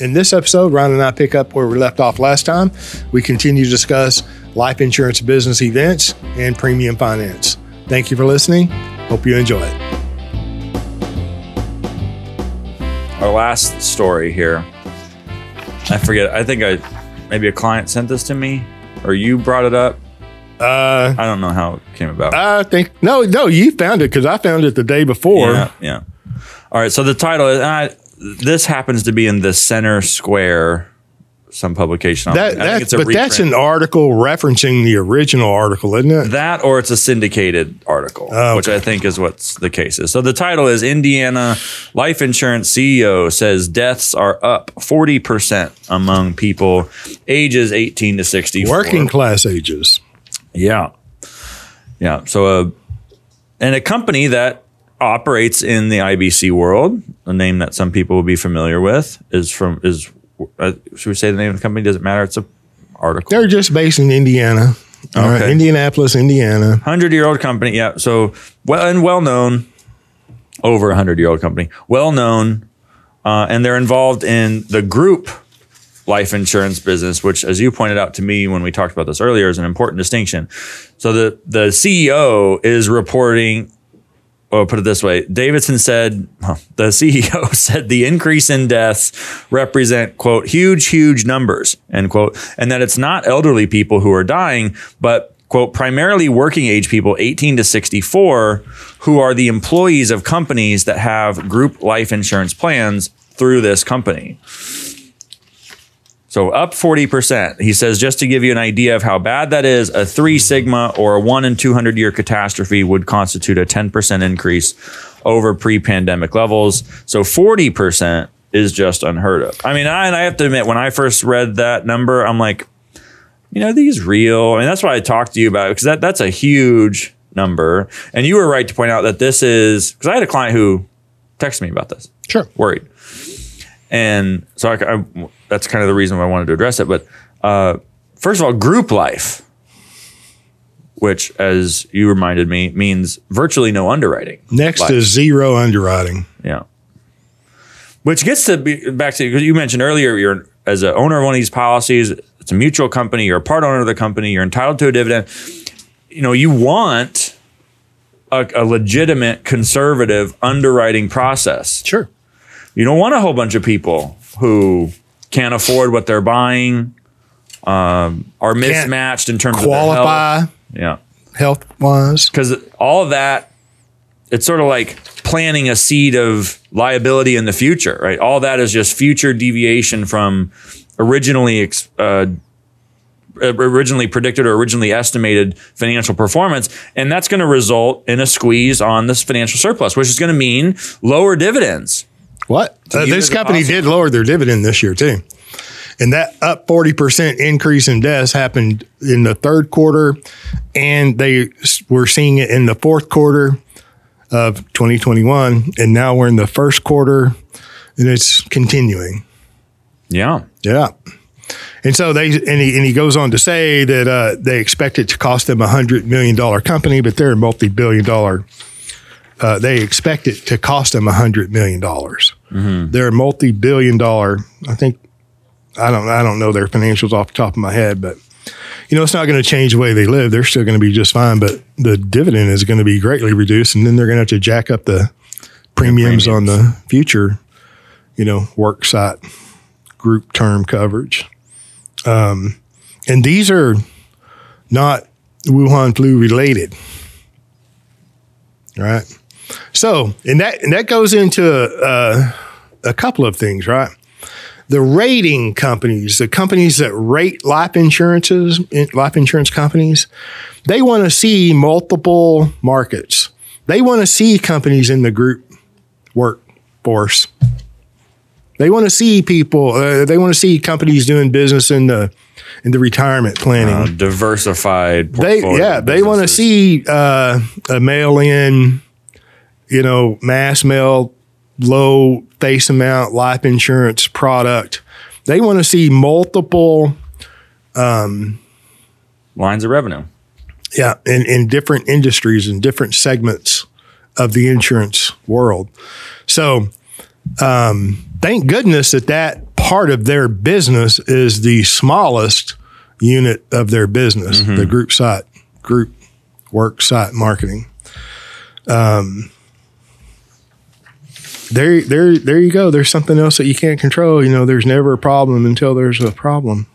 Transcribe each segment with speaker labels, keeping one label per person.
Speaker 1: In this episode, Ryan and I pick up where we left off last time. We continue to discuss life insurance business events and premium finance. Thank you for listening. Hope you enjoy it.
Speaker 2: Our last story here. I forget. I think I maybe a client sent this to me or you brought it up.
Speaker 1: Uh,
Speaker 2: I don't know how it came about.
Speaker 1: I think no, no, you found it because I found it the day before.
Speaker 2: yeah, yeah. All right. So the title is. and I, this happens to be in the Center Square, some publication.
Speaker 1: That,
Speaker 2: I think
Speaker 1: that,
Speaker 2: it's a
Speaker 1: but that's an article referencing the original article, isn't it?
Speaker 2: that or it's a syndicated article,
Speaker 1: Oh,
Speaker 2: which I think is what's the case is. So the title is Indiana Life Insurance CEO says deaths are up 40% among people ages 18 to 60.
Speaker 1: Working class ages.
Speaker 2: Yeah. Yeah. So, uh, and a company that operates in the IBC world, a name that some people will be familiar with, is from, is, uh, should we say the name of the company? Does it matter? It's a article.
Speaker 1: They're just based in Indiana. All right,
Speaker 2: Okay.
Speaker 1: Indianapolis, Indiana.
Speaker 2: Hundred year old company. Yeah. So, well, and well known, over a hundred year old company, well known, uh, and they're involved in the group life insurance business, which, as you pointed out to me when we talked about this earlier, is an important distinction. So the the CEO is reporting. Or put it this way, Davison said, the CEO said the increase in deaths represent, quote, huge, huge numbers, end quote, and that it's not elderly people who are dying, but, quote, primarily working age people 18 to 64 who are the employees of companies that have group life insurance plans through this company. So up 40%. He says, just to give you an idea of how bad that is, a three sigma or a one in 200 year catastrophe would constitute a 10% increase over pre pandemic levels. So 40% is just unheard of. I mean, I, and I have to admit, when I first read that number, I'm like, you know, these real? I mean, that's why I talked to you about it because that, that's a huge number. And you were right to point out that this is because I had a client who texted me about this
Speaker 1: Sure.
Speaker 2: worried. And so I, I- that's kind of the reason why I wanted to address it. But uh, first of all, group life, which, as you reminded me, means virtually no underwriting.
Speaker 1: Next
Speaker 2: Life.
Speaker 1: is zero underwriting.
Speaker 2: Yeah. Which gets to be back to because you mentioned earlier, you're as an owner of one of these policies, it's a mutual company, you're a part owner of the company, you're entitled to a dividend. You know, you want a, a legitimate conservative underwriting process.
Speaker 1: Sure.
Speaker 2: You don't want a whole bunch of people who can't afford what they're buying, um, are mismatched in terms of
Speaker 1: Qualify.
Speaker 2: Yeah
Speaker 1: health wise.
Speaker 2: because all of that it's sort of like planting a seed of liability in the future right all that is just future deviation from originally uh, originally predicted or originally estimated financial performance and that's going to result in a squeeze on this financial surplus which is going to mean lower dividends
Speaker 1: What? Uh, this company
Speaker 2: possible-
Speaker 1: did lower their dividend this year too. And that up 40% increase in deaths happened in the third quarter. And they were seeing it in the fourth quarter of 2021. And now we're in the first quarter and it's continuing.
Speaker 2: yeah
Speaker 1: Yeah. And so they and he, and he goes on to say that uh, they expect it to cost them a hundred million dollar company, but they're a multi billion dollar. Uh, they expect it to cost them a hundred million dollars. They're a multi billion dollar. I think I don't I don't know their financials off the top of my head, but you know it's not going to change the way they live. They're still going to be just fine, but the dividend is going to be greatly reduced, and then they're going to have to jack up the premiums, on the future, you know, work site group term coverage. Um, and these are not Wuhan flu related. Right. So, and that, and that goes into uh, a couple of things, right? The rating companies, the companies that rate life insurances, life insurance companies, they want to see multiple markets. They want to see companies in the group workforce. They want to see people. Uh, they want to see companies doing business in the in the retirement planning.
Speaker 2: uh, diversified
Speaker 1: they yeah, they want to see uh, a mail in, you know, mass mail, low face amount life insurance product. They want to see multiple,
Speaker 2: lines of revenue
Speaker 1: yeah, in, in different industries and different segments of the insurance world. So, um, thank goodness that that part of their business is the smallest unit of their business, the group site, group work site marketing. Um, there, there, there you go. There's something else that you can't control. You know, there's never a problem until there's a problem.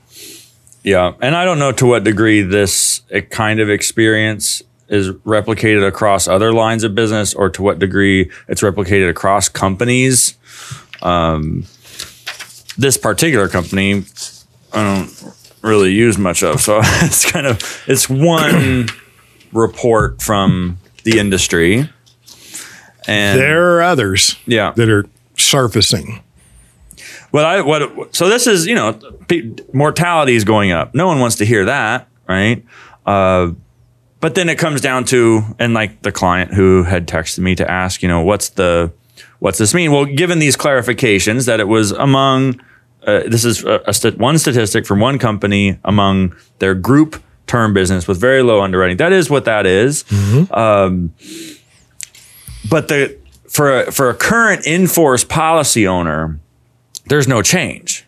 Speaker 2: Yeah, and I don't know to what degree this kind of experience is replicated across other lines of business, or to what degree it's replicated across companies. Um, this particular company, I don't really use much of, so it's kind of it's one report from the industry, and
Speaker 1: There are others
Speaker 2: yeah,
Speaker 1: that are surfacing.
Speaker 2: What I what so this is you know pe- mortality is going up. No one wants to hear that, right? Uh, but then it comes down to and like the client who had texted me to ask, you know, what's the what's this mean? Well, given these clarifications that it was among uh, this is a, a st- one statistic from one company among their group term business with very low underwriting. That is what that is. Um, but the for a, for a current in force policy owner, there's no change,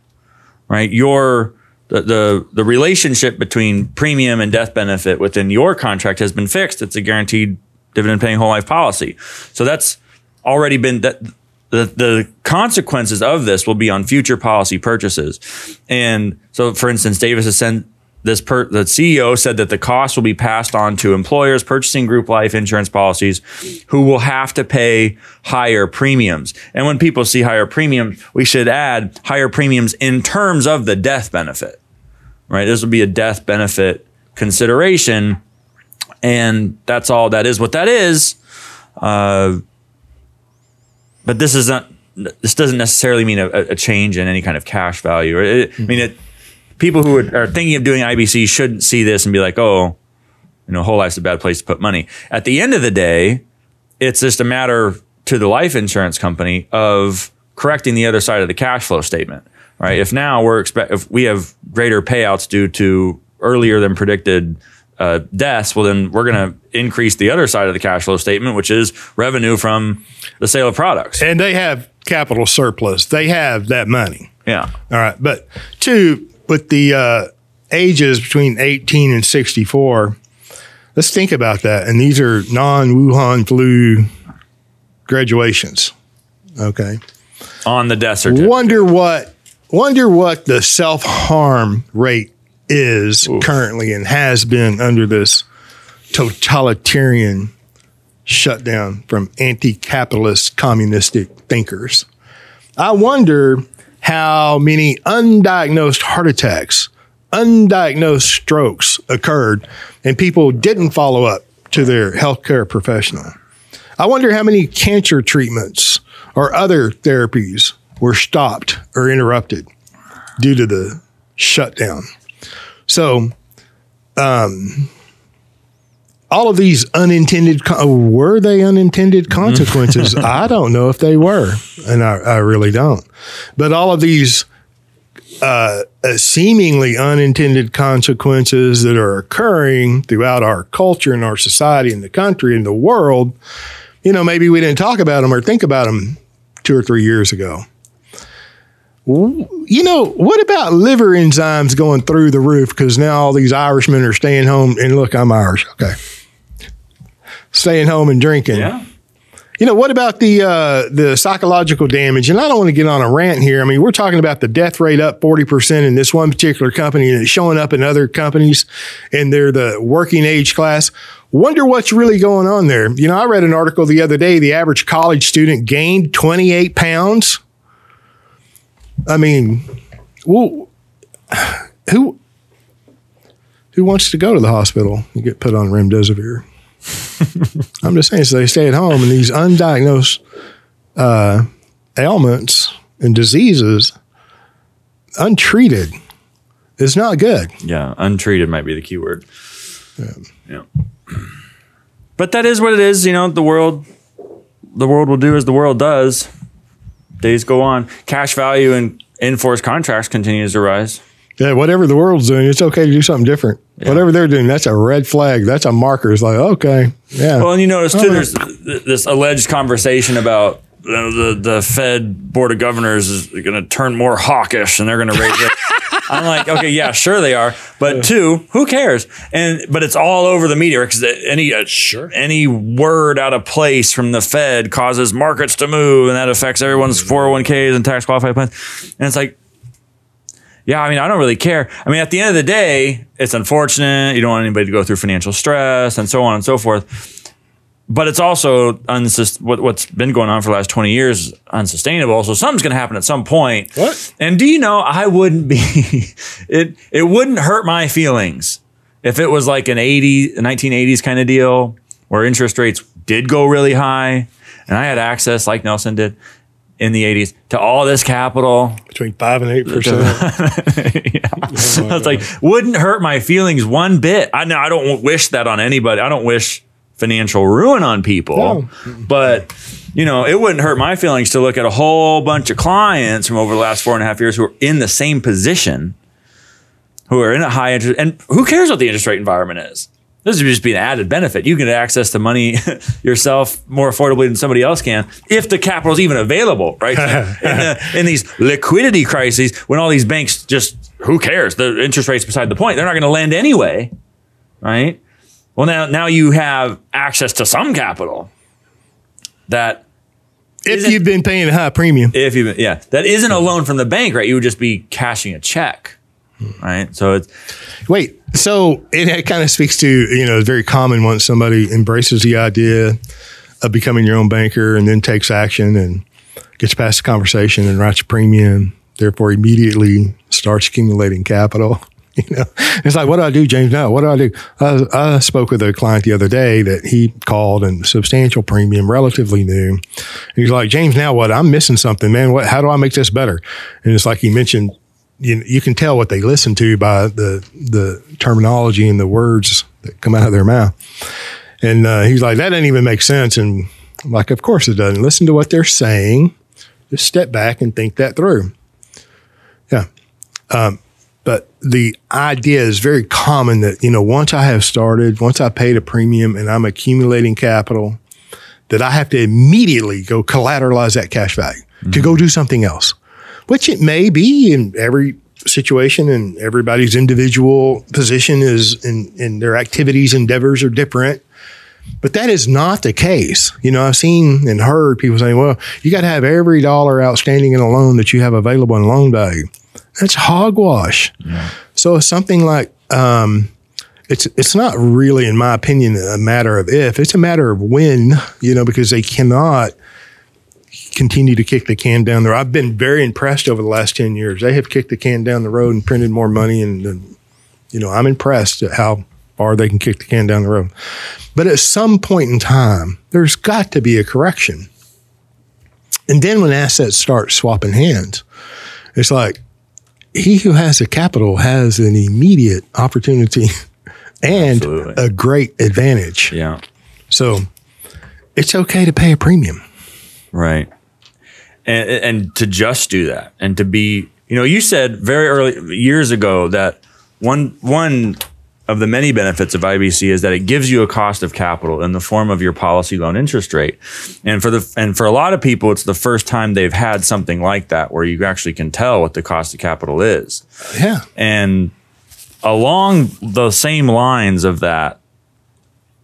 Speaker 2: right? Your the, the the relationship between premium and death benefit within your contract has been fixed. It's a guaranteed dividend paying whole life policy. So that's already been that the the consequences of this will be on future policy purchases. And so for instance, Davis has sent this per the CEO said that the cost will be passed on to employers purchasing group life insurance policies who will have to pay higher premiums. And when people see higher premiums, we should add higher premiums in terms of the death benefit. Right? This will be a death benefit consideration. And that's all that is what that is. Uh, but this is not this doesn't necessarily mean a, a change in any kind of cash value. It, I mean, it, people who are, are thinking of doing IBC shouldn't see this and be like, oh, you know, whole life's a bad place to put money. At the end of the day, it's just a matter to the life insurance company of correcting the other side of the cash flow statement, right? If now we're expect if we have greater payouts due to earlier than predicted uh, deaths, well, then we're going to increase the other side of the cash flow statement, which is revenue from the sale of products.
Speaker 1: And they have capital surplus. They have that money.
Speaker 2: Yeah.
Speaker 1: All right. But two, with the uh, ages between 18 and 64, let's think about that. And these are non Wuhan flu graduations. Okay.
Speaker 2: On the death certificate.
Speaker 1: Wonder what wonder what the self harm rate is currently and has been under this totalitarian shutdown from anti-capitalist communistic thinkers. I wonder how many undiagnosed heart attacks, undiagnosed strokes occurred and people didn't follow up to their healthcare professional. I wonder how many cancer treatments or other therapies were stopped or interrupted due to the shutdown. So, um, all of these unintended were they unintended consequences? I don't know if they were, and I, I really don't. But all of these uh, uh, seemingly unintended consequences that are occurring throughout our culture and our society and the country and the world, you know, maybe we didn't talk about them or think about them two or three years ago. You know, what about liver enzymes going through the roof because now all these Irishmen are staying home? And look, I'm Irish. Okay. Staying home and drinking.
Speaker 2: Yeah.
Speaker 1: You know, what about the uh, the psychological damage? And I don't want to get on a rant here. I mean, we're talking about the death rate up 40% in this one particular company and it's showing up in other companies and they're the working age class. Wonder what's really going on there. You know, I read an article the other day, the average college student gained 28 pounds. I mean, well, who who wants to go to the hospital and get put on remdesivir? I'm just saying, so they stay at home, and these undiagnosed uh, ailments and diseases, untreated, is not good.
Speaker 2: Yeah, untreated might be the key word. Yeah. But that is what it is, you know, the world the world will do as the world does. Days go on. Cash value and in-force contracts continues to rise.
Speaker 1: Yeah, whatever the world's doing, it's okay to do something different. Whatever they're doing, that's a red flag. That's a marker. It's like, okay, yeah.
Speaker 2: Well, and you notice too, there's this alleged conversation about the the Fed board of governors is going to turn more hawkish and they're going to raise it. I'm like, okay, yeah, sure they are, but two, who cares? And but it's all over the media because any uh,
Speaker 3: Sure.
Speaker 2: any word out of place from the Fed causes markets to move, and that affects everyone's 401ks and tax qualified plans. And it's like, yeah, I mean, I don't really care. I mean, at the end of the day, it's unfortunate. You don't want anybody to go through financial stress and so on and so forth. But it's also unsus- what, what's been going on for the last 20 years unsustainable. So something's going to happen at some point.
Speaker 3: What?
Speaker 2: And do you know, I wouldn't be, it, it wouldn't hurt my feelings if it was like an 80, 1980s kind of deal where interest rates did go really high and I had access, like Nelson did in the 80s, to all this capital.
Speaker 1: Between five and eight percent.
Speaker 2: I was like, wouldn't hurt my feelings one bit. I know I don't wish that on anybody. I don't wish financial ruin on people.
Speaker 1: No.
Speaker 2: But you know, it wouldn't hurt my feelings to look at a whole bunch of clients from over the last four and a half years who are in the same position, who are in a high interest, and who cares what the interest rate environment is? This would just be an added benefit. You can access the money yourself more affordably than somebody else can if the capital is even available, right? in, the, in these liquidity crises, when all these banks just, who cares? The interest rate's beside the point. They're not going to lend anyway, right? Well, now, now you have access to some capital that
Speaker 1: If you've been paying a high premium.
Speaker 2: if you yeah that isn't a loan from the bank right you would just be cashing a check right so it's
Speaker 1: Wait, so it kind of speaks to, you know, very common once somebody embraces the idea of becoming your own banker and then takes action and gets past the conversation and writes a premium, therefore immediately starts accumulating capital. You know, it's like, what do I do, James? Now, what do I do? I, I spoke with a client the other day that he called and substantial premium, relatively new. And He's like, James, now what? I'm missing something, man. What? How do I make this better? And it's like he mentioned you, you can tell what they listen to by the the terminology and the words that come out of their mouth. And uh, he's like, that doesn't even make sense. And I'm like, of course it doesn't. Listen to what they're saying. Just step back and think that through. Yeah. Um, the idea is very common that, you know, once I have started, once I paid a premium and I'm accumulating capital, that I have to immediately go collateralize that cash value to go mm-hmm. do something else, which it may be in every situation and everybody's individual position is in, in their activities, endeavors are different. But that is not the case. You know, I've seen and heard people saying, well, you got to have every dollar outstanding in a loan that you have available in loan value. That's hogwash. So something like, um, it's it's not really, in my opinion, a matter of if. It's a matter of when. You know, because they cannot continue to kick the can down there. I've been very impressed over the last ten years. They have kicked the can down the road and printed more money, and, and you know, I'm impressed at how far they can kick the can down the road. But at some point in time, there's got to be a correction. And then when assets start swapping hands, it's like he who has the capital has an immediate opportunity and
Speaker 2: Absolutely.
Speaker 1: a great advantage.
Speaker 2: yeah
Speaker 1: So it's okay to pay a premium.
Speaker 2: right and and to just do that and to be you know you said very early years ago that one one of the many benefits of IBC is that it gives you a cost of capital in the form of your policy loan interest rate. And for the and for a lot of people it's the first time they've had something like that where you actually can tell what the cost of capital is.
Speaker 1: Yeah.
Speaker 2: And along the same lines of that,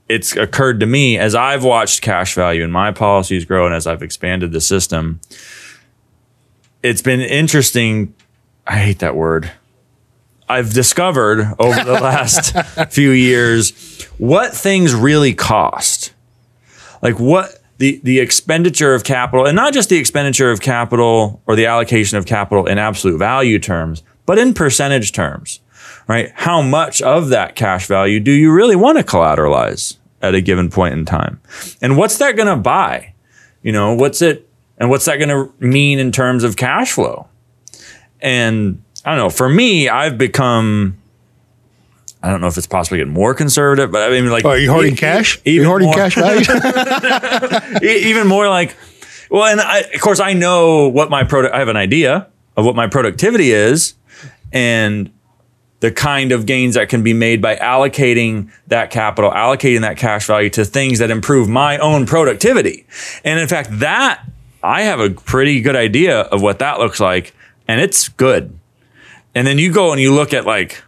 Speaker 2: it's occurred to me as I've watched cash value and my policies grow and as I've expanded the system. It's been interesting. I hate that word. I've discovered over the last few years what things really cost. Like what the, the expenditure of capital, and not just the expenditure of capital or the allocation of capital in absolute value terms, but in percentage terms, right? How much of that cash value do you really want to collateralize at a given point in time? And what's that going to buy? You know, what's it, and what's that going to mean in terms of cash flow? And I don't know, for me, I've become, I don't know if it's possibly getting more conservative, but I mean, like,
Speaker 1: Oh, are you hoarding
Speaker 2: e-
Speaker 1: cash? you
Speaker 2: even
Speaker 1: hoarding
Speaker 2: more-
Speaker 1: cash values?
Speaker 2: E- even more like well and I, of course i know what my product i have an idea of what my productivity is and the kind of gains that can be made by allocating that capital allocating that cash value to things that improve my own productivity and in fact that I have a pretty good idea of what that looks like, and it's good. And then you go and you look at like,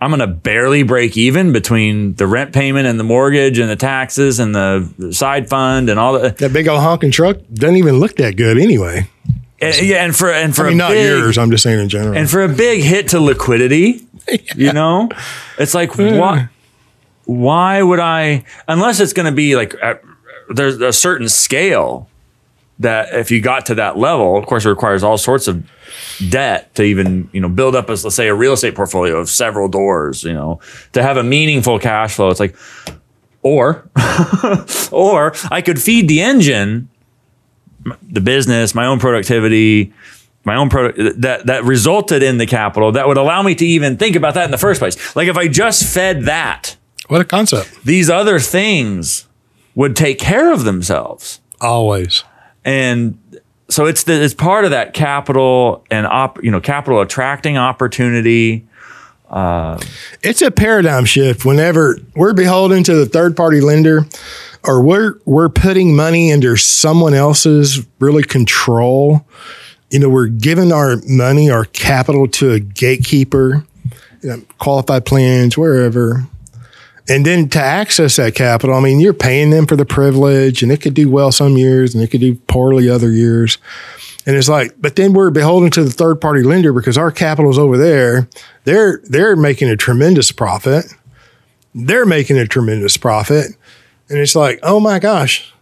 Speaker 2: I'm going to barely break even between the rent payment and the mortgage and the taxes and the side fund and all that.
Speaker 1: That big old honking truck doesn't even look that good anyway.
Speaker 2: And, yeah, and for and for
Speaker 1: I mean,
Speaker 2: a
Speaker 1: not
Speaker 2: big,
Speaker 1: yours. I'm just saying in general.
Speaker 2: and for a big hit to liquidity, you know, it's like what? Why would I? Unless it's going to be like at, there's a certain scale that if you got to that level, of course, it requires all sorts of debt to even you know build up as let's say a real estate portfolio of several doors. You know, to have a meaningful cash flow, it's like, or, or I could feed the engine the business, my own productivity, my own product that that resulted in the capital that would allow me to even think about that in the first place. Like if I just fed that,
Speaker 1: what a concept.
Speaker 2: these other things would take care of themselves.
Speaker 1: Always.
Speaker 2: And so it's the, it's part of that capital and op, you know, capital attracting opportunity.
Speaker 1: Uh, it's a paradigm shift whenever we're beholden to the third party lender or we're we're putting money under someone else's really control. You know, we're giving our money, our capital to a gatekeeper, you know, qualified plans, wherever. And then to access that capital, I mean, you're paying them for the privilege and it could do well some years and it could do poorly other years. And it's like, but then we're beholden to the third party lender because our capital's over there. They're they're making a tremendous profit. They're making a tremendous profit. And it's like, oh my gosh,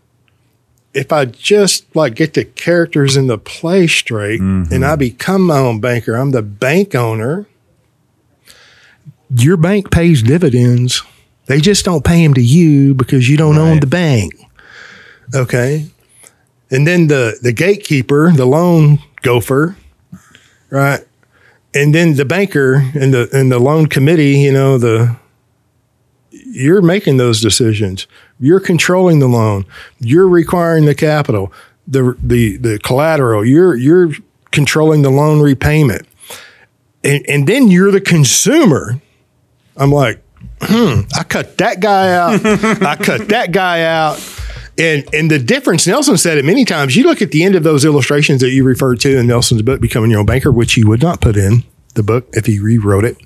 Speaker 1: if I just like get the characters in the play straight and mm-hmm. I become my own banker, I'm the bank owner. Your bank pays dividends. They just don't pay them to you because you don't own the bank. Okay. And then the the gatekeeper, the loan gopher, right? And then the banker and the and the loan committee, you know, the you're making those decisions. You're controlling the loan. You're requiring the capital, the the the collateral. You're you're controlling the loan repayment. And and then you're the consumer. I'm like, Hmm, I cut that guy out. I cut that guy out. And and the difference, Nelson said it many times. You look at the end of those illustrations that you referred to in Nelson's book, Becoming Your Own Banker, which he would not put in the book if he rewrote it.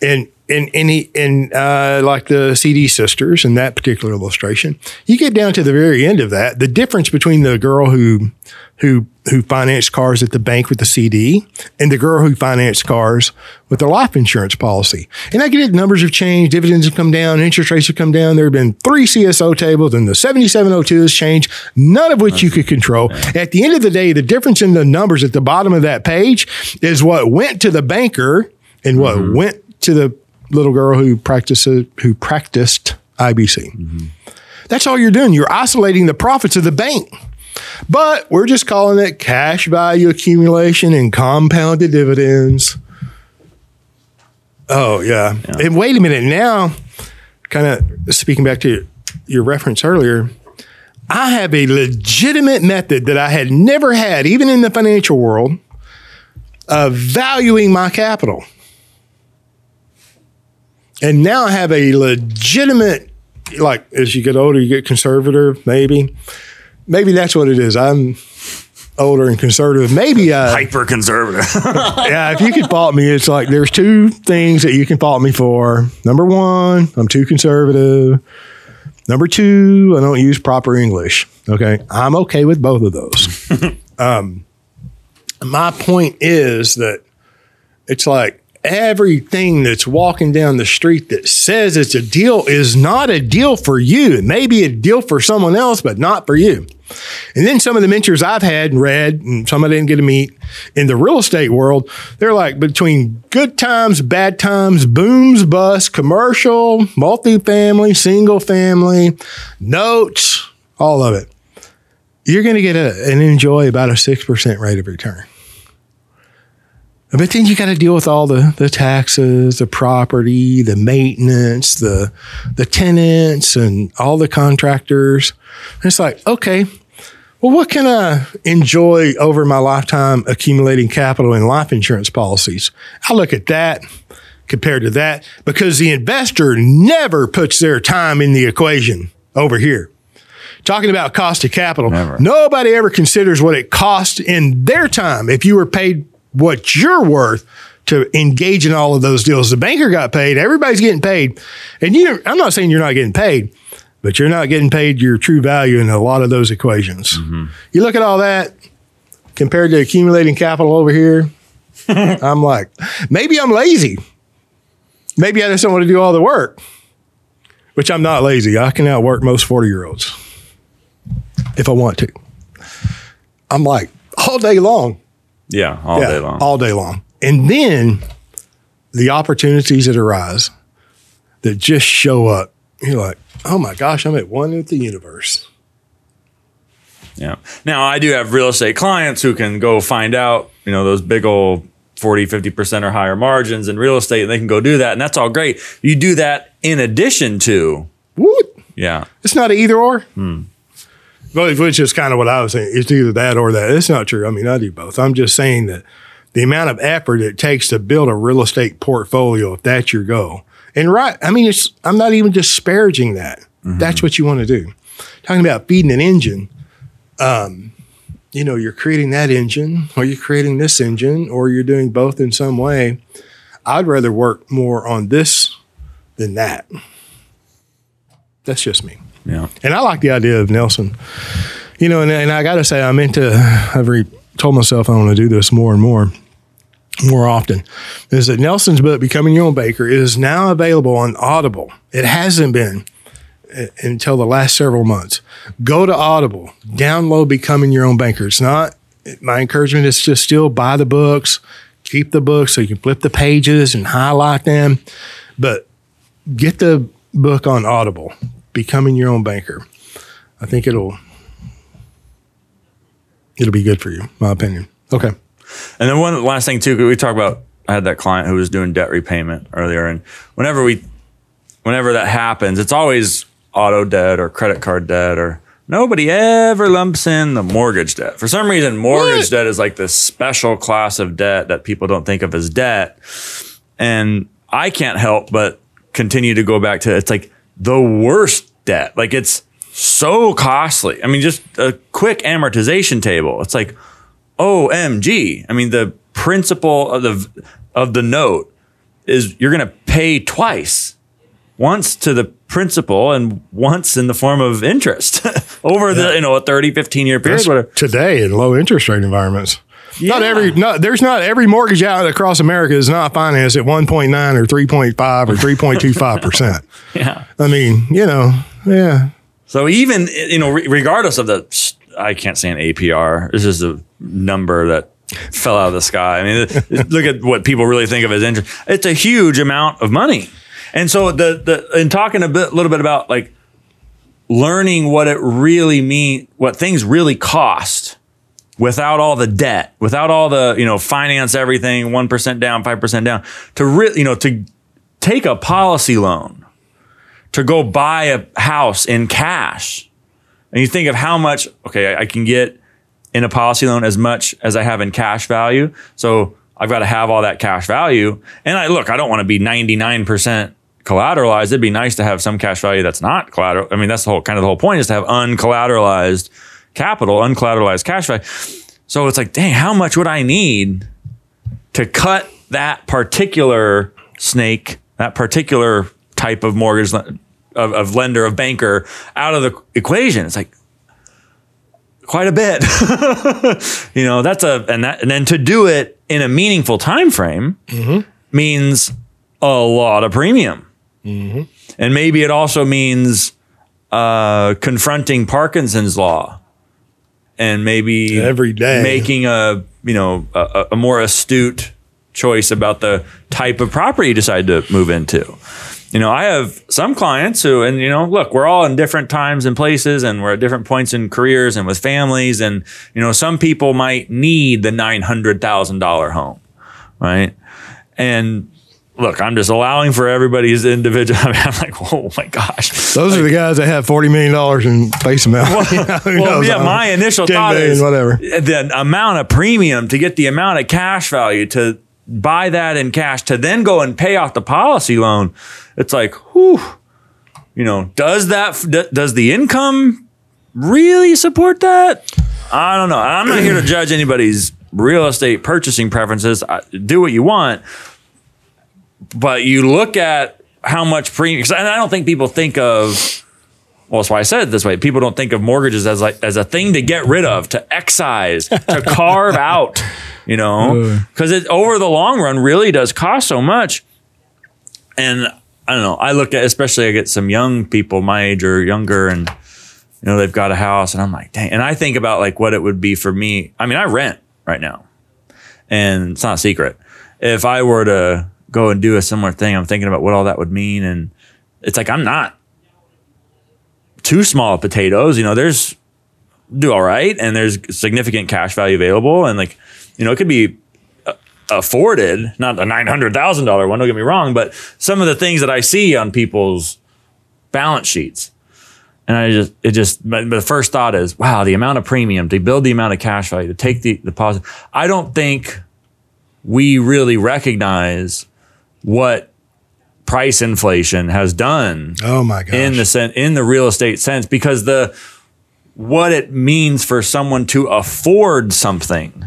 Speaker 1: And and and he and uh, like the CD sisters in that particular illustration, you get down to the very end of that. The difference between the girl who who who financed cars at the bank with the CD and the girl who financed cars with their life insurance policy. And I get it, numbers have changed, dividends have come down, interest rates have come down. There have been three CSO tables and the 7702 has changed, none of which you could control. At the end of the day, the difference in the numbers at the bottom of that page is what went to the banker and what went to the little girl who practiced who practiced IBC. That's all you're doing. You're isolating the profits of the bank. But we're just calling it cash value accumulation and compounded dividends. Oh, yeah. And wait a minute. Now, kind of speaking back to your reference earlier, I have a legitimate method that I had never had, even in the financial world, of valuing my capital. And now I have a legitimate, like as you get older, you get conservative, maybe. Maybe that's what it is. I'm older and conservative. Maybe uh,
Speaker 2: Hyper conservative.
Speaker 1: yeah, if you could fault me, it's like there's two things that you can fault me for. Number one, I'm too conservative. Number two, I don't use proper English. Okay. I'm okay with both of those. um, my point is that it's like everything that's walking down the street that says it's a deal is not a deal for you. It may be a deal for someone else, but not for you. And then some of the mentors I've had and read, and some I didn't get to meet in the real estate world, they're like between good times, bad times, booms, busts, commercial, multifamily, single family, notes, all of it. You're going to get a, and enjoy about a 6% rate of return. But then you got to deal with all the, the taxes, the property, the maintenance, the the tenants, and all the contractors. And it's like, okay, well, what can I enjoy over my lifetime accumulating capital in life insurance policies? I look at that compared to that because the investor never puts their time in the equation over here. talking about cost of capital.
Speaker 2: Never.
Speaker 1: Nobody ever considers what it costs in their time if you were paid what you're worth to engage in all of those deals. The banker got paid, everybody's getting paid. And you I'm not saying you're not getting paid, but you're not getting paid your true value in a lot of those equations. Mm-hmm. You look at all that compared to accumulating capital over here, I'm like, maybe I'm lazy. Maybe I just don't want to do all the work, which I'm not lazy. I can outwork most 40 year olds if I want to. I'm like all day long.
Speaker 2: Yeah, all day long.
Speaker 1: All day long. And then the opportunities that arise that just show up. You're like, oh my gosh, I'm at one with the universe.
Speaker 2: Yeah. Now I do have real estate clients who can go find out, you know, those big old 40, 50% or higher margins in real estate and they can go do that. And that's all great. You do that in addition to,
Speaker 1: What?
Speaker 2: yeah.
Speaker 1: It's not an either or. Hmm. Well, which is kind of what I was saying. It's either that or that. It's not true. I mean, I do both. I'm just saying that the amount of effort it takes to build a real estate portfolio, if that's your goal, and right, I mean, it's. I'm not even disparaging that. That's what you want to do. Talking about feeding an engine. Um, you know, you're creating that engine, or you're creating this engine, or you're doing both in some way. I'd rather work more on this than that. That's just me.
Speaker 2: Yeah.
Speaker 1: And I like the idea of Nelson. You know, and, and I got to say, I'm into, I've re- told myself I want to do this more and more, more often. Is that Nelson's book, Becoming Your Own Banker, is now available on Audible. It hasn't been uh, until the last several months. Go to Audible, download Becoming Your Own Banker. It's not, my encouragement is to still buy the books, keep the books so you can flip the pages and highlight them. But get the book on Audible, Becoming Your Own Banker. I think it'll it'll be good for you, my opinion. Okay.
Speaker 2: And then one last thing too, we talked about I had that client who was doing debt repayment earlier, and whenever we, whenever that happens, it's always auto debt or credit card debt, or nobody ever lumps in the mortgage debt. For some reason, mortgage
Speaker 1: What?
Speaker 2: debt is like this special class of debt that people don't think of as debt, and I can't help but continue to go back to it's like the worst debt. Like it's so costly. I mean, just a quick amortization table. It's like OMG. I mean, the principal of the of the note is you're going to pay twice. Once to the principal and once in the form of interest over the, you know, a 30, 15 year period,
Speaker 1: That's
Speaker 2: whatever.
Speaker 1: today in low interest rate environments. Not every not there's not every mortgage out across America is not financed at 1.9 or 3.5 or 3.25 percent.
Speaker 2: Yeah.
Speaker 1: I mean, you know, yeah.
Speaker 2: So even, you know, re- regardless of the, I can't say an APR, This is a number that fell out of the sky. I mean, look at what people really think of as interest. It's a huge amount of money. And so the, the, in talking a bit, little bit about like learning what it really mean, what things really cost without all the debt, without all the, you know, finance everything, 1% down, 5% down to really, you know, to take a policy loan to go buy a house in cash. And you think of how much, okay, I, can get in a policy loan as much as I have in cash value. So I've got to have all that cash value. And I look, I don't want to be 99% collateralized. It'd be nice to have some cash value that's not collateral. I mean, that's the whole kind of the whole point is to have uncollateralized capital, uncollateralized cash value. So it's like, dang, how much would I need to cut that particular snake, that particular type of mortgage of, of lender, of banker out of the equation? It's like quite a bit. you know, that's a and that and then to do it in a meaningful time frame means a lot of premium. And maybe it also means uh, confronting Parkinson's law and maybe
Speaker 1: Every day.
Speaker 2: making a you know a, a more astute choice about the type of property you decide to move into. You know, I have some clients who, and you know, look, we're all in different times and places, and we're at different points in careers and with families, and you know, some people might need the nine hundred thousand dollar home, right? And look, I'm just allowing for everybody's individual. I mean, I'm like, oh my gosh,
Speaker 1: Those are the guys that have $40 million in face amount. Who
Speaker 2: well, yeah, my initial thought
Speaker 1: million,
Speaker 2: is
Speaker 1: whatever.
Speaker 2: the amount of premium to get the amount of cash value to buy that in cash to then go and pay off the policy loan. It's like, whew, you know, does that does the income really support that. I don't know. I'm not here to judge anybody's real estate purchasing preferences. I, do what you want, but you look at how much premium. And I don't think people think of. Well, that's why I said it this way. People don't think of mortgages as like as a thing to get rid of, to excise, to carve out. You know, because it over the long run really does cost so much. And I don't know. I look at especially I get some young people my age or younger, and you know they've got a house, and I'm like, dang. And I think about like what it would be for me. I mean, I rent right now, and it's not a secret. If I were to go and do a similar thing, I'm thinking about what all that would mean, and it's like I'm not too small of potatoes. You know, there's do all right, and there's significant cash value available, and like you know, it could be uh, afforded, not a nine hundred thousand dollar one. Don't get me wrong, but some of the things that I see on people's balance sheets, and I just it just the first thought is, wow, the amount of premium to build the amount of cash value to take the deposit. I don't think we really recognize what price inflation has done
Speaker 1: Oh my gosh.
Speaker 2: in the sen- in the real estate sense because the what it means for someone to afford something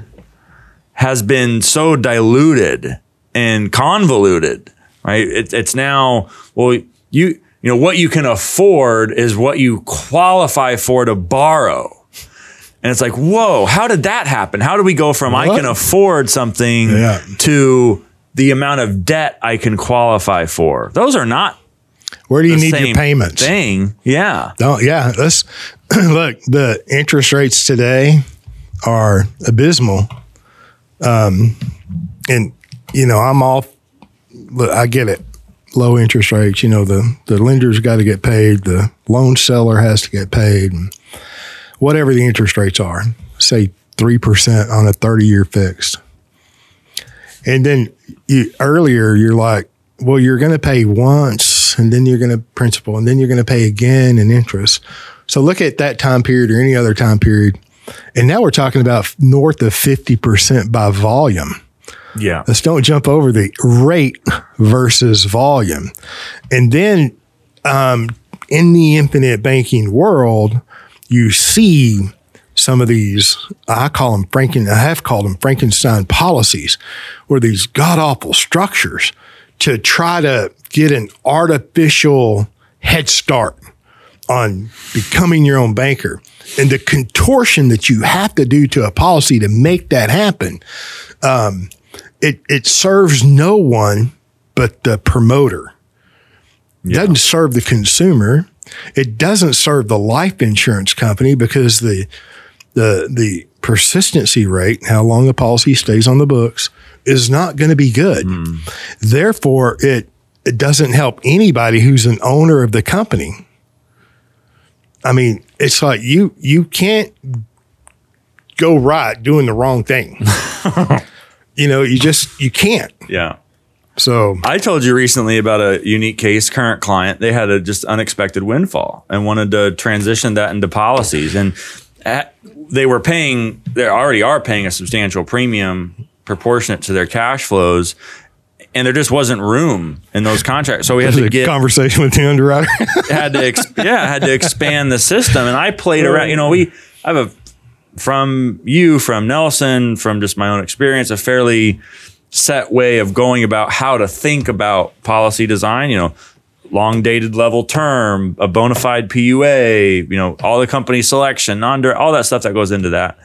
Speaker 2: has been so diluted and convoluted right it, it's now well you you know what you can afford is what you qualify for to borrow and it's like whoa how did that happen how do we go from i can afford something
Speaker 1: Yeah.
Speaker 2: to the amount of debt i can qualify for those are not
Speaker 1: Where do you need your payments?
Speaker 2: thing. Yeah.
Speaker 1: Don't, yeah, let's look. The interest rates today are abysmal. Um, and you know, I'm all. Look, I get it. Low interest rates. You know, the the lender's got to get paid. The loan seller has to get paid. And whatever the interest rates are, say three percent on a thirty year fixed. And then you earlier, you're like, well, you're going to pay once, and then you're going to principal, and then you're going to pay again in interest. So look at that time period or any other time period, and now we're talking about north of fifty percent by volume.
Speaker 2: Yeah.
Speaker 1: Let's don't jump over the rate versus volume, and then um, in the infinite banking world, you see some of these. I call them Franken. I have called them Frankenstein policies, where these god awful structures to try to get an artificial head start on becoming your own banker and the contortion that you have to do to a policy to make that happen um, it, it serves no one but the promoter It doesn't serve the consumer it doesn't serve the life insurance company because the the the persistency rate how long a policy stays on the books is not going to be good hmm. therefore it it doesn't help anybody who's an owner of the company I mean, it's like you you can't go right doing the wrong thing. you know, you just you can't.
Speaker 2: Yeah.
Speaker 1: So
Speaker 2: I told you recently about a unique case, current client. They had a just unexpected windfall and wanted to transition that into policies. And at, they were paying, they already are paying a substantial premium proportionate to their cash flows. And there just wasn't room in those contracts. So we had to
Speaker 1: a
Speaker 2: get
Speaker 1: conversation with the underwriter.
Speaker 2: had to yeah had to expand the system and i played around you know we i have a from you from nelson from just my own experience a fairly set way of going about how to think about policy design you know long dated level term a bona fide pua you know all the company selection non all that stuff that goes into that.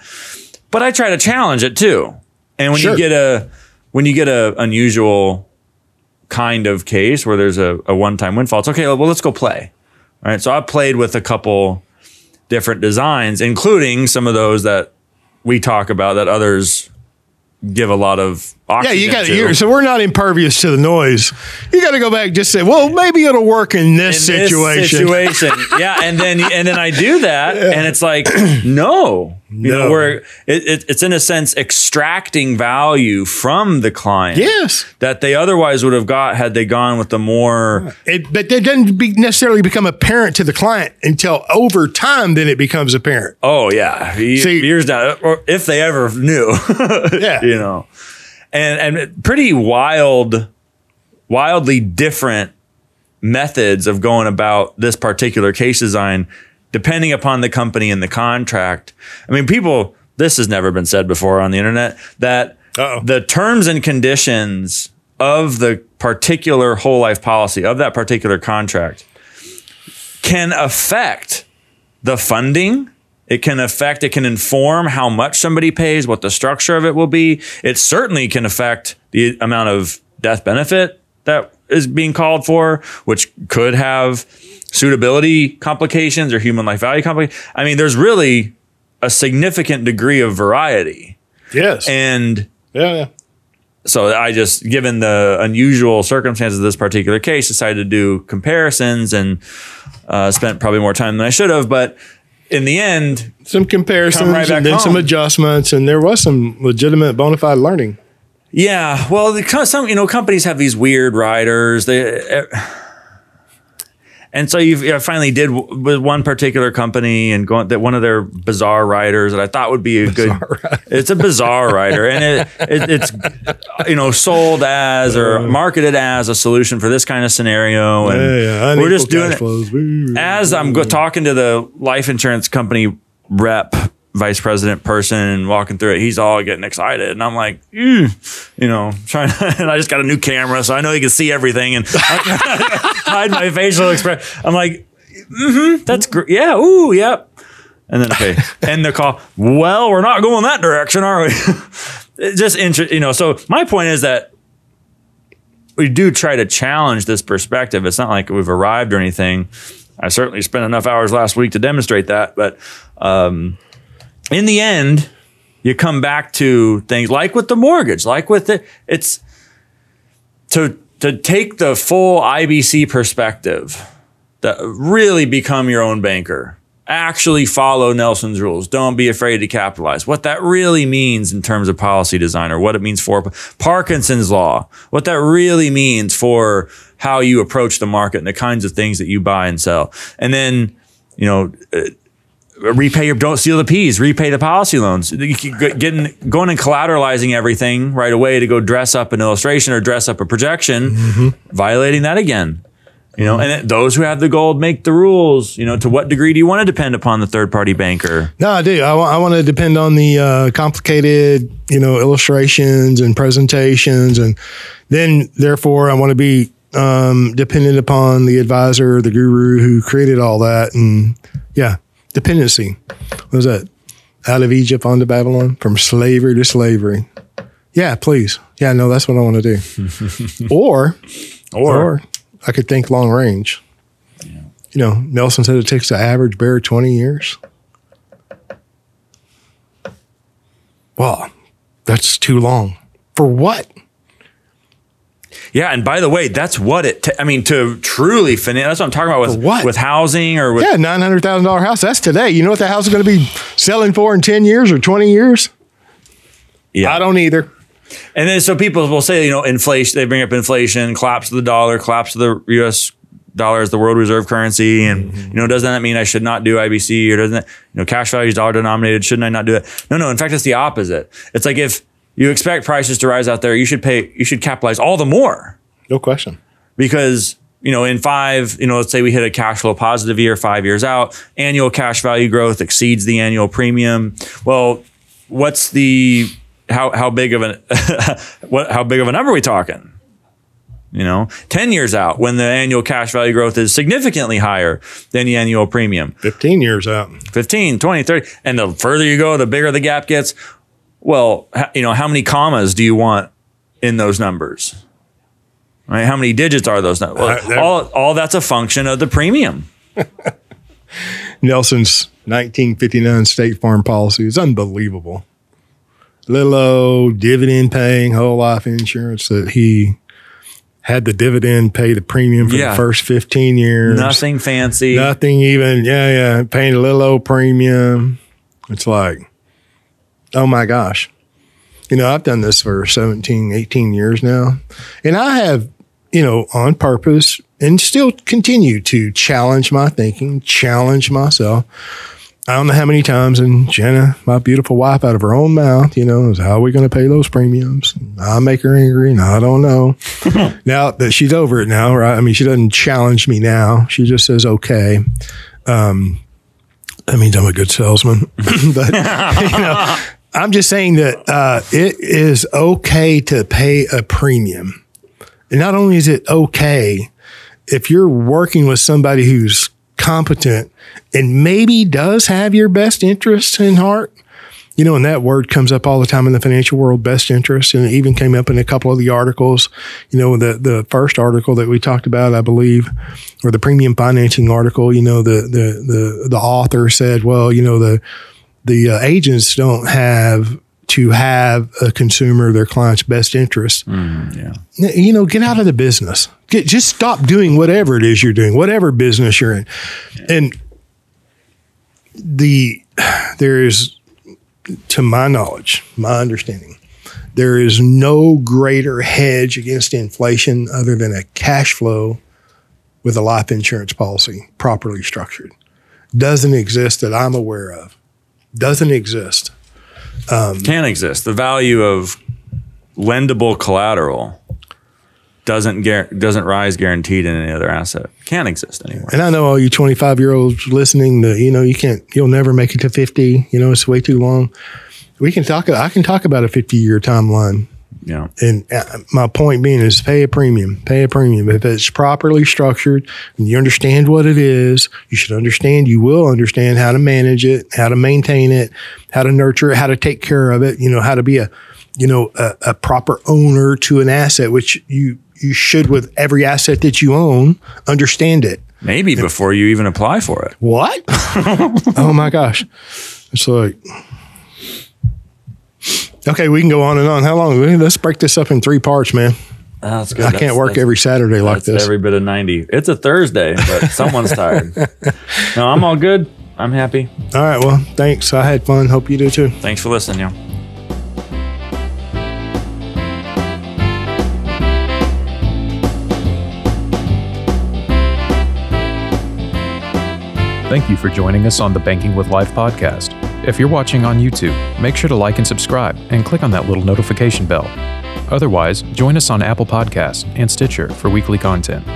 Speaker 2: But i try to challenge it too. And when
Speaker 1: Sure.
Speaker 2: you get a when you get a unusual kind of case where there's a, a one-time windfall it's okay well let's go play all right? So i played with a couple different designs including some of those that we talk about that others give a lot of
Speaker 1: yeah, you got
Speaker 2: to.
Speaker 1: to. So we're not impervious to the noise. You got to go back and just say, well, maybe it'll work in this
Speaker 2: in this
Speaker 1: situation.
Speaker 2: situation. yeah, and then and then I do that, and it's like no, you know,
Speaker 1: No.
Speaker 2: where it, it, it's in a sense extracting value from the client
Speaker 1: yes,
Speaker 2: that they otherwise would have got had they gone with the more
Speaker 1: it, but that doesn't be necessarily become apparent to the client until over time. Then it becomes apparent.
Speaker 2: oh yeah
Speaker 1: See-
Speaker 2: years down, or if they ever knew,
Speaker 1: Yeah.
Speaker 2: you know, and and pretty wild, wildly different methods of going about this particular case design depending upon the company and the contract. I mean, people, this has never been said before on the internet that
Speaker 1: Uh-oh.
Speaker 2: the terms and conditions of the particular whole life policy of that particular contract can affect the funding. It can affect, it can inform how much somebody pays, what the structure of it will be. It certainly can affect the amount of death benefit that is being called for, which could have suitability complications or human life value complications. I mean, there's really a significant degree of variety.
Speaker 1: Yes.
Speaker 2: And
Speaker 1: yeah, yeah.
Speaker 2: so I just, given the unusual circumstances of this particular case, decided to do comparisons and uh, spent probably more time than I should have. But in the end,
Speaker 1: Some comparisons
Speaker 2: right
Speaker 1: and then some adjustments, and there was some legitimate bona fide learning.
Speaker 2: yeah, well, the, some you know companies have these weird riders. They. Eh, and so you've, I finally did w- with one particular company and going that one of their bizarre riders that I thought would be a good. It's a bizarre rider, and it, it it's you know sold as or marketed as a solution for this kind of scenario, and
Speaker 1: Yeah, yeah.
Speaker 2: we're just doing it
Speaker 1: flows.
Speaker 2: As I'm go- talking to the life insurance company rep, vice president person, and walking through it, he's all getting excited, and I'm like, "Mm," you know, trying. and I just got a new camera, so I know he can see everything, and hide my facial expression. I'm like, mm-hmm, "That's great, yeah, ooh, yep." And then okay, end the call. Well, we're not going that direction, are we? It's just interest, you know. So my point is that we do try to challenge this perspective. It's not like we've arrived or anything. I certainly spent enough hours last week to demonstrate that. But um, in the end, you come back to things like with the mortgage, like with it. it's to to take the full IBC perspective, that really become your own banker. Actually follow Nelson's rules. Don't be afraid to capitalize. What that really means in terms of policy design or what it means for Parkinson's law, what that really means for how you approach the market and the kinds of things that you buy and sell. And then, you know, repay your don't steal the peas repay the policy loans. You keep g- getting going and collateralizing everything right away to go dress up an illustration or dress up a projection violating that again. You know and then those who have the gold make the rules you know to what degree do you want to depend upon the third party banker?
Speaker 1: No, I do. I, want to depend on the uh, complicated, you know, illustrations and presentations, and then therefore I want to be um, dependent upon the advisor, the guru who created all that, and yeah, dependency. What was that? Out of Egypt onto Babylon, from slavery to slavery. Yeah, please. Yeah, no, that's what I want to do. or, or I could think long range. You know, Nelson said it takes the average bear 20 years. Well, that's too long. For what?
Speaker 2: Yeah and by the way that's what it ta- i mean to truly finance that's what i'm talking about with
Speaker 1: what?
Speaker 2: with housing or with
Speaker 1: Yeah, nine hundred thousand dollar house. That's today. You know what the house is going to be selling for in ten years or twenty years?
Speaker 2: yeah
Speaker 1: I don't either.
Speaker 2: And then so people will say, you know, inflation, they bring up inflation, collapse of the dollar, collapse of the US dollar as the world reserve currency. And, mm-hmm. you know, doesn't that mean I should not do IBC or doesn't that, you know, cash value is dollar denominated? Shouldn't I not do it? No, no. In fact, it's the opposite. It's like if you expect prices to rise out there, you should pay, you should capitalize all the more.
Speaker 1: No question.
Speaker 2: because you know in five you know let's say we hit a cash flow positive year five years out annual cash value growth exceeds the annual premium. Well what's the how how big of an what how big of a number are we talking? You know 10 years out when the annual cash value growth is significantly higher than the annual premium.
Speaker 1: Fifteen years out.
Speaker 2: 15 20 30 and the further you go the bigger the gap gets well you know how many commas do you want in those numbers right how many digits are those numbers
Speaker 1: Uh,
Speaker 2: all, all that's a function of the premium
Speaker 1: Nelson's 1959 State Farm policy is unbelievable. Little old dividend paying whole life insurance that he had the dividend pay the premium for
Speaker 2: Yeah.
Speaker 1: the first 15 years.
Speaker 2: nothing fancy
Speaker 1: Nothing even, yeah, yeah, paying a little old premium. It's like, oh my gosh. You know, I've done this for 17, 18 years now. And I have, you know, on purpose and still continue to challenge my thinking, challenge myself. I don't know how many times, and Jenna, my beautiful wife, out of her own mouth, you know, is how are we going to pay those premiums? I make her angry, and I don't know. now that she's over it now, right? I mean, she doesn't challenge me now. She just says, okay. Um, That means I'm a good salesman. but you know, I'm just saying that uh, it is okay to pay a premium. And not only is it okay, if you're working with somebody who's competent and maybe does have your best interests in heart, you know, and that word comes up all the time in the financial world, best interest, and it even came up in a couple of the articles. You know, the the first article that we talked about, I believe, or the premium financing article. You know, the the the the author said, well, you know, the the uh, agents don't have to have a consumer their client's best interest.
Speaker 2: Yeah.
Speaker 1: You know, get out of the business. Get, just stop doing whatever it is you're doing, whatever business you're in, and the there is to my knowledge, my understanding, there is no greater hedge against inflation other than a cash flow with a life insurance policy properly structured. Doesn't exist that I'm aware of. Doesn't exist.
Speaker 2: Um, can exist. The value of lendable collateral doesn't gar- doesn't rise guaranteed in any other asset. Can't exist anymore.
Speaker 1: And I know all you 25 year olds listening that, you know, you can't, you'll never make it to 50. You know, it's way too long. We can talk, I can talk about a 50 year timeline.
Speaker 2: Yeah.
Speaker 1: And uh, my point being is pay a premium, pay a premium. If it's properly structured and you understand what it is, you should understand, you will understand how to manage it, how to maintain it, how to nurture it, how to take care of it, you know, how to be a, you know, a, a proper owner to an asset, which you, you should with every asset that you own, understand it.
Speaker 2: Maybe before you even apply for it.
Speaker 1: What? oh my gosh. It's like, okay, we can go on and on. How long? Let's break this up in three parts, man.
Speaker 2: Ah, that's good.
Speaker 1: I can't work every Saturday like this.
Speaker 2: every bit of 90. It's a Thursday, but someone's tired. No, I'm all good. I'm happy.
Speaker 1: All right. Well, thanks. I had fun. Hope you do too.
Speaker 2: Thanks for listening, y'all.
Speaker 3: Thank you for joining us on the Banking with Life podcast. If you're watching on YouTube, make sure to like and subscribe and click on that little notification bell. Otherwise, join us on Apple Podcasts and Stitcher for weekly content.